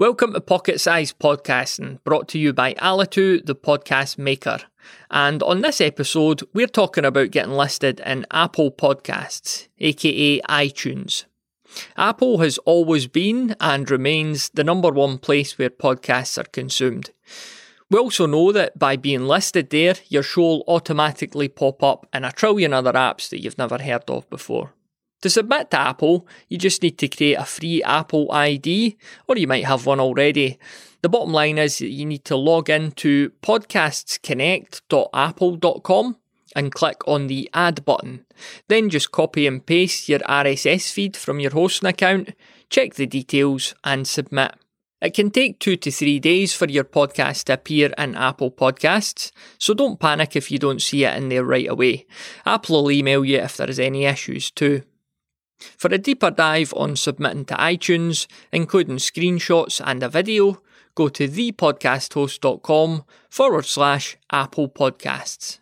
Welcome to Pocket Size Podcasting, brought to you by Alitu, the podcast maker. And on this episode, we're talking about getting listed in Apple Podcasts, aka iTunes. Apple has always been and remains the number one place where podcasts are consumed. We also know that by being listed there, your show will automatically pop up in a trillion other apps that you've never heard of before. To submit to Apple, you just need to create a free Apple ID, or you might have one already. The bottom line is you need to log into podcastsconnect.apple.com and click on the add button. Then just copy and paste your RSS feed from your hosting account, check the details, and submit. It can take two to three days for your podcast to appear in Apple Podcasts, so don't panic if you don't see it in there right away. Apple will email you if there is any issues too. For a deeper dive on submitting to iTunes, including screenshots and a video, go to thepodcasthost.com forward slash Apple Podcasts.